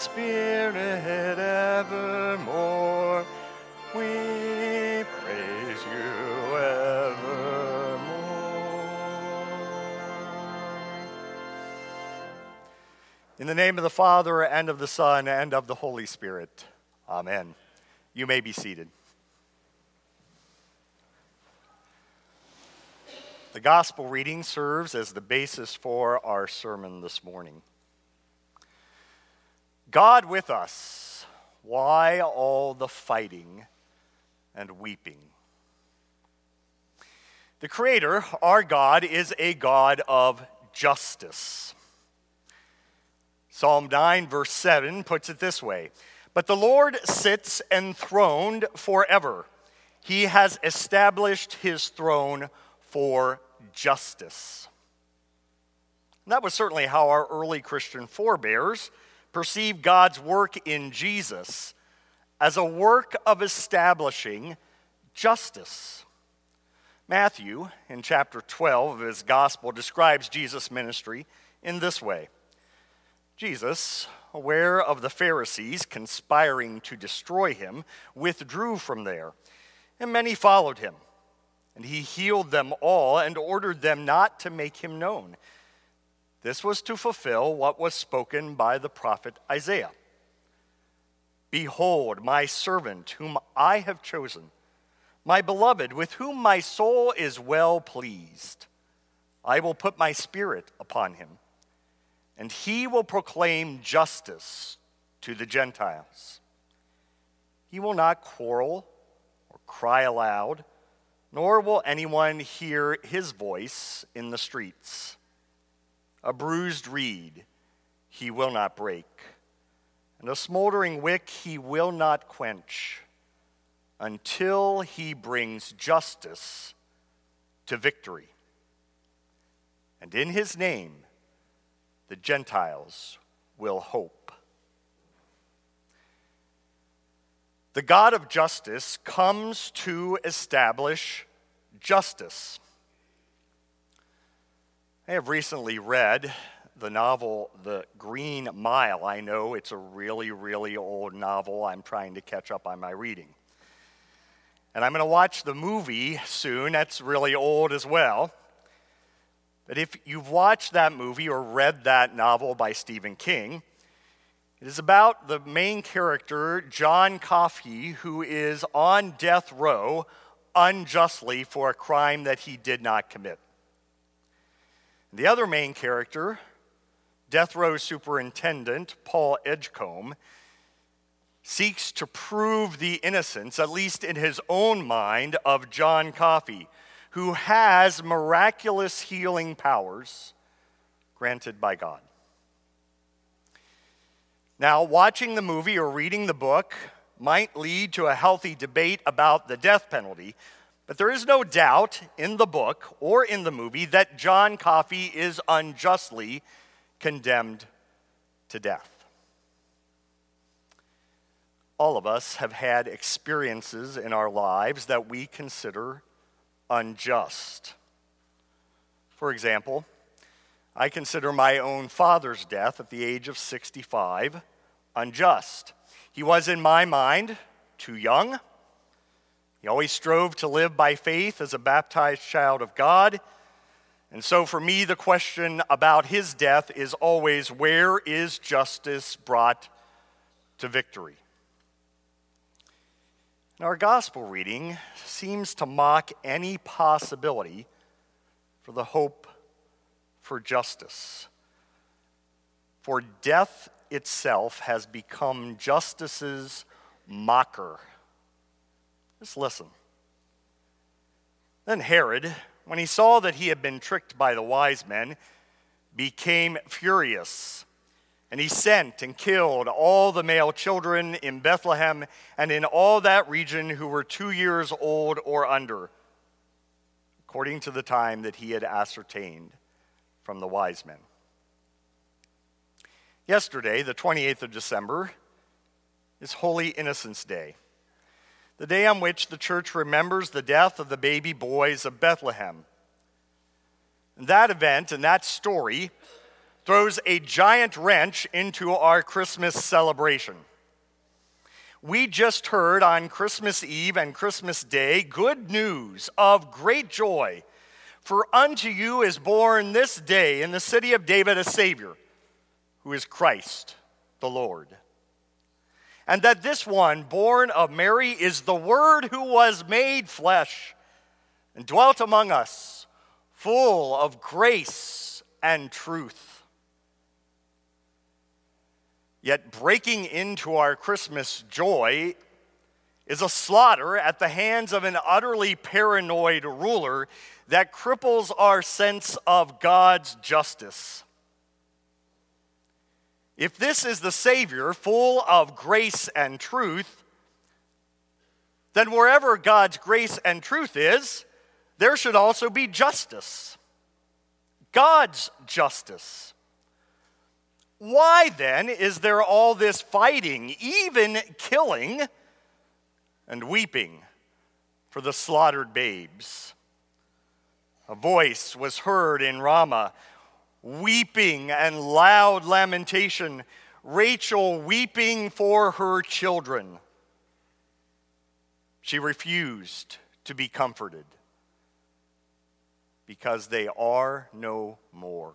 Spirit evermore. We praise you evermore. In the name of the Father, and of the Son, and of the Holy Spirit. Amen. You may be seated. The gospel reading serves as the basis for our sermon this morning. God with us, why all the fighting and weeping? The Creator, our God, is a God of justice. Psalm 9, verse 7 puts it this way But the Lord sits enthroned forever, He has established His throne for justice. And that was certainly how our early Christian forebears perceived God's work in Jesus as a work of establishing justice. Matthew, in chapter 12 of his gospel, describes Jesus' ministry in this way Jesus, aware of the Pharisees conspiring to destroy him, withdrew from there, and many followed him. And he healed them all and ordered them not to make him known. This was to fulfill what was spoken by the prophet Isaiah Behold, my servant, whom I have chosen, my beloved, with whom my soul is well pleased. I will put my spirit upon him, and he will proclaim justice to the Gentiles. He will not quarrel or cry aloud nor will anyone hear his voice in the streets. A bruised reed he will not break, and a smoldering wick he will not quench until he brings justice to victory. And in his name, the Gentiles will hope. The God of justice comes to establish justice. I have recently read the novel The Green Mile. I know it's a really, really old novel. I'm trying to catch up on my reading. And I'm going to watch the movie soon. That's really old as well. But if you've watched that movie or read that novel by Stephen King, it is about the main character, John Coffey, who is on death row unjustly for a crime that he did not commit. The other main character, death row superintendent Paul Edgecomb, seeks to prove the innocence, at least in his own mind, of John Coffey, who has miraculous healing powers granted by God. Now, watching the movie or reading the book might lead to a healthy debate about the death penalty, but there is no doubt in the book or in the movie that John Coffey is unjustly condemned to death. All of us have had experiences in our lives that we consider unjust. For example, I consider my own father's death at the age of 65 unjust. He was, in my mind, too young. He always strove to live by faith as a baptized child of God. And so, for me, the question about his death is always where is justice brought to victory? And our gospel reading seems to mock any possibility for the hope for justice. For death itself has become justice's mocker. Just listen. Then Herod, when he saw that he had been tricked by the wise men, became furious. And he sent and killed all the male children in Bethlehem and in all that region who were two years old or under, according to the time that he had ascertained from the wise men. Yesterday, the 28th of December, is Holy Innocents' Day. The day on which the church remembers the death of the baby boys of Bethlehem. And that event and that story throws a giant wrench into our Christmas celebration. We just heard on Christmas Eve and Christmas Day good news of great joy. For unto you is born this day in the city of David a Savior, who is Christ the Lord. And that this one, born of Mary, is the Word who was made flesh and dwelt among us, full of grace and truth. Yet breaking into our Christmas joy is a slaughter at the hands of an utterly paranoid ruler that cripples our sense of God's justice. If this is the Savior, full of grace and truth, then wherever God's grace and truth is, there should also be justice. God's justice. Why then is there all this fighting, even killing and weeping for the slaughtered babes? A voice was heard in Ramah, weeping and loud lamentation, Rachel weeping for her children. She refused to be comforted because they are no more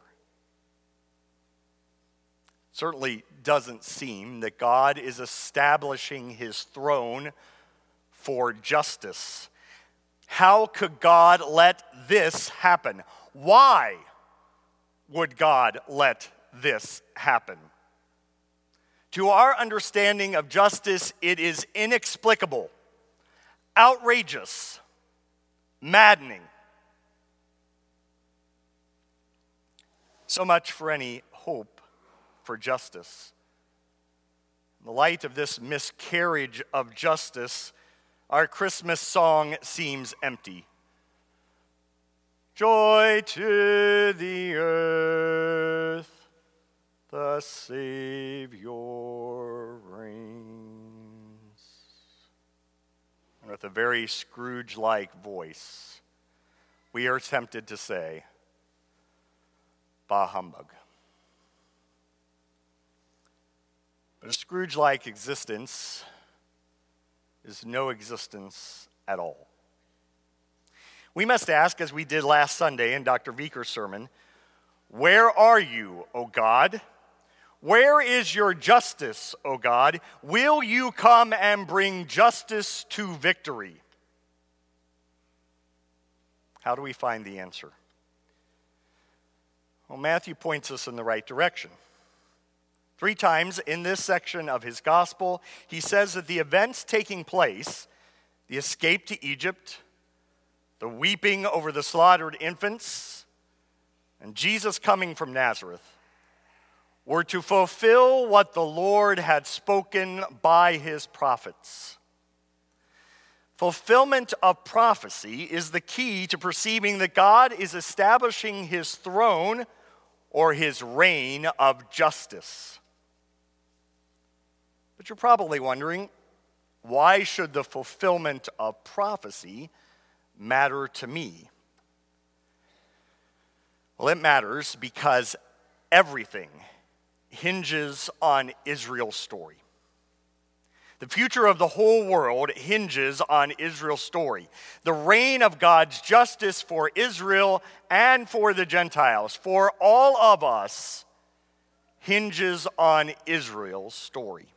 certainly doesn't seem that God is establishing his throne for justice. How could God let this happen? Why would God let this happen? To our understanding of justice, it is inexplicable, outrageous, maddening. So much for any hope for justice. In the light of this miscarriage of justice, our Christmas song seems empty. Joy to the earth, the Savior reigns. And with a very Scrooge like voice, we are tempted to say, Bah humbug. But a Scrooge like existence is no existence at all. We must ask, as we did last Sunday in Dr. Viker's sermon, where are you, O God? Where is your justice, O God? Will you come and bring justice to victory? How do we find the answer? Well, Matthew points us in the right direction. Three times in this section of his gospel, he says that the events taking place, the escape to Egypt, the weeping over the slaughtered infants, and Jesus coming from Nazareth, were to fulfill what the Lord had spoken by his prophets. Fulfillment of prophecy is the key to perceiving that God is establishing his throne or his reign of justice. But you're probably wondering why should the fulfillment of prophecy matter to me? Well, it matters because everything hinges on Israel's story. The future of the whole world hinges on Israel's story. The reign of God's justice for Israel and for the Gentiles, for all of us, hinges on Israel's story.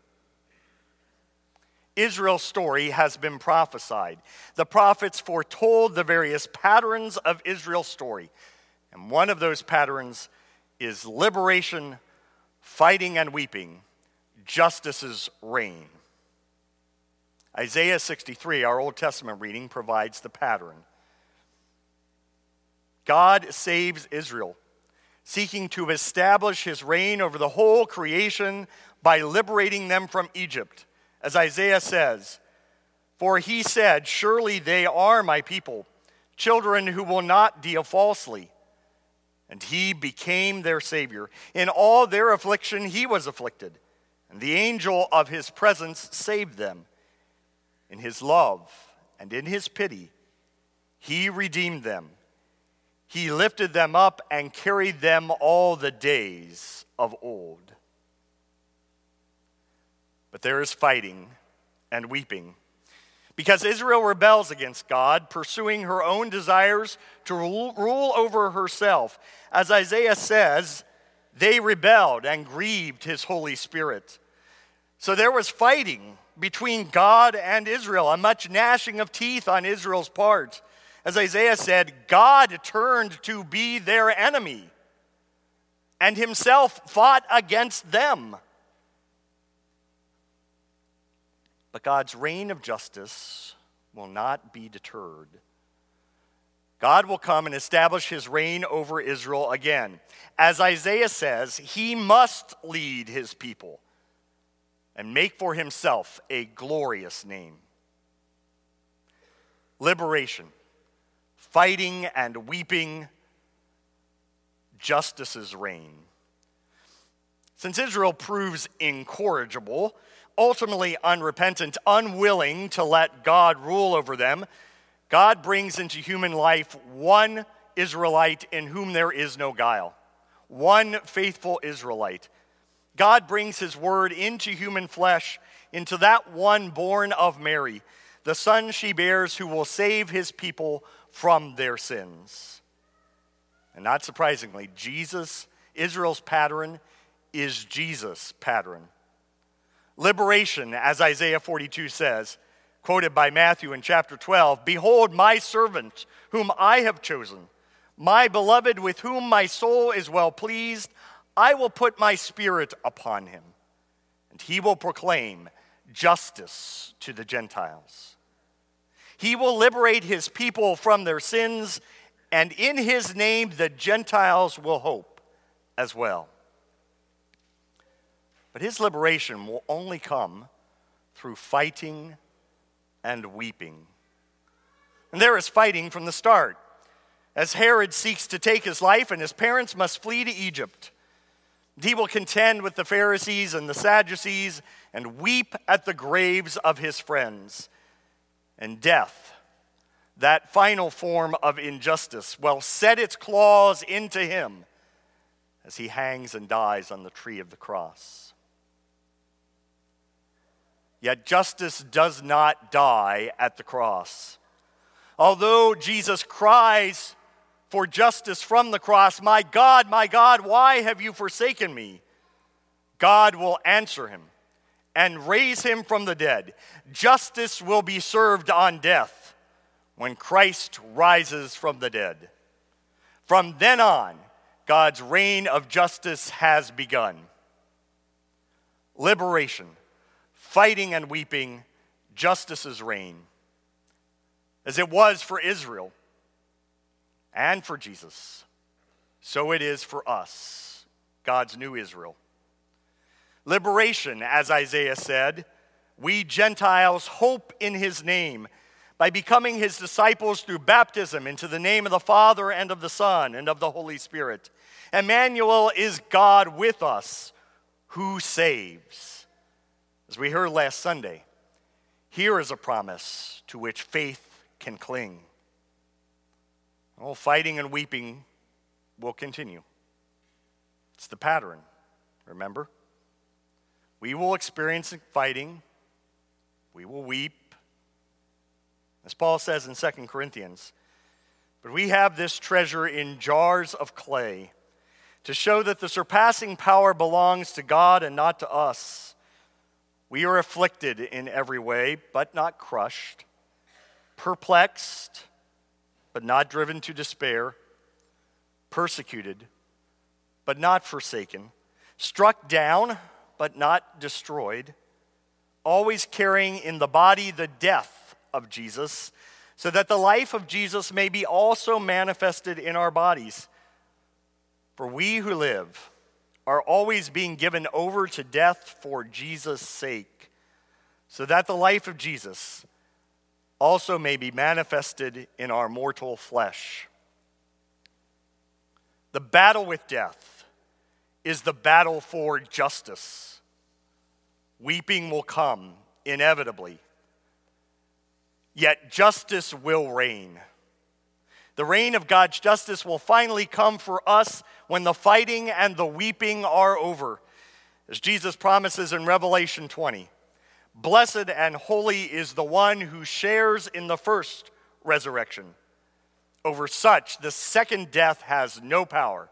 Israel's story has been prophesied. The prophets foretold the various patterns of Israel's story. And one of those patterns is liberation, fighting, and weeping, justice's reign. Isaiah 63, our Old Testament reading, provides the pattern. God saves Israel, seeking to establish his reign over the whole creation by liberating them from Egypt as Isaiah says, For he said, Surely they are my people, children who will not deal falsely. And he became their Savior. In all their affliction, he was afflicted, and the angel of his presence saved them. In his love and in his pity, he redeemed them. He lifted them up and carried them all the days of old. But there is fighting and weeping because Israel rebels against God, pursuing her own desires to rule, rule, over herself. As Isaiah says, they rebelled and grieved his Holy Spirit. So there was fighting between God and Israel, a much gnashing of teeth on Israel's part. As Isaiah said, God turned to be their enemy and himself fought against them. But God's reign of justice will not be deterred. God will come and establish his reign over Israel again. As Isaiah says, he must lead his people and make for himself a glorious name. Liberation, fighting and weeping, justice's reign. Since Israel proves incorrigible, ultimately unrepentant, unwilling to let God rule over them, God brings into human life one Israelite in whom there is no guile, one faithful Israelite. God brings his word into human flesh, into that one born of Mary, the son she bears who will save his people from their sins. And not surprisingly, Jesus, Israel's pattern, is Jesus' pattern. Liberation, as Isaiah 42 says, quoted by Matthew in chapter 12 Behold, my servant, whom I have chosen, my beloved, with whom my soul is well pleased. I will put my spirit upon him, and he will proclaim justice to the Gentiles. He will liberate his people from their sins, and in his name the Gentiles will hope as well. But his liberation will only come through fighting and weeping. And there is fighting from the start. As Herod seeks to take his life and his parents must flee to Egypt, he will contend with the Pharisees and the Sadducees and weep at the graves of his friends. And death, that final form of injustice, will set its claws into him as he hangs and dies on the tree of the cross. Yet justice does not die at the cross. Although Jesus cries for justice from the cross, My God, my God, why have you forsaken me? God will answer him and raise him from the dead. Justice will be served on death when Christ rises from the dead. From then on, God's reign of justice has begun. Liberation fighting and weeping, justice's reign, as it was for Israel and for Jesus, so it is for us, God's new Israel. Liberation, as Isaiah said, we Gentiles hope in his name by becoming his disciples through baptism into the name of the Father and of the Son and of the Holy Spirit. Emmanuel is God with us who saves. As we heard last Sunday, here is a promise to which faith can cling. All fighting and weeping will continue. It's the pattern, remember? We will experience fighting, we will weep. As Paul says in 2 Corinthians, but we have this treasure in jars of clay to show that the surpassing power belongs to God and not to us. We are afflicted in every way, but not crushed, perplexed, but not driven to despair, persecuted, but not forsaken, struck down, but not destroyed, always carrying in the body the death of Jesus, so that the life of Jesus may be also manifested in our bodies. For we who live, are always being given over to death for Jesus' sake, so that the life of Jesus also may be manifested in our mortal flesh. The battle with death is the battle for justice. Weeping will come inevitably. yet justice will reign. The reign of God's justice will finally come for us when the fighting and the weeping are over. As Jesus promises in Revelation 20, blessed and holy is the one who shares in the first resurrection. Over such, the second death has no power,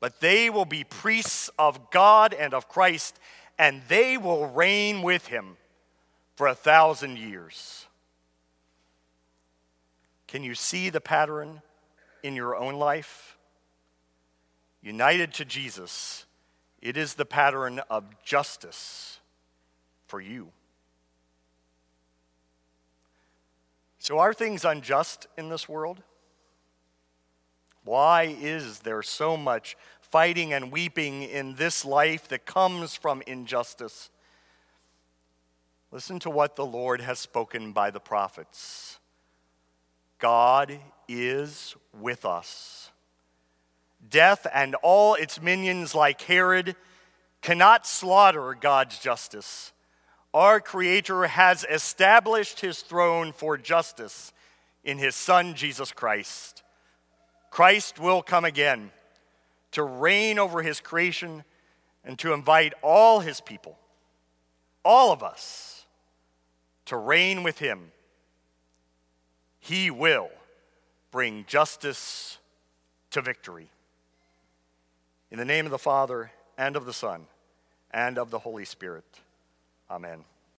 but they will be priests of God and of Christ, and they will reign with him for a thousand years. Can you see the pattern in your own life? United to Jesus, it is the pattern of justice for you. So, are things unjust in this world? Why is there so much fighting and weeping in this life that comes from injustice? Listen to what the Lord has spoken by the prophets God is with us. Death and all its minions, like Herod, cannot slaughter God's justice. Our Creator has established his throne for justice in his Son, Jesus Christ. Christ will come again to reign over his creation and to invite all his people, all of us, to reign with him. He will bring justice to victory. In the name of the Father, and of the Son, and of the Holy Spirit. Amen.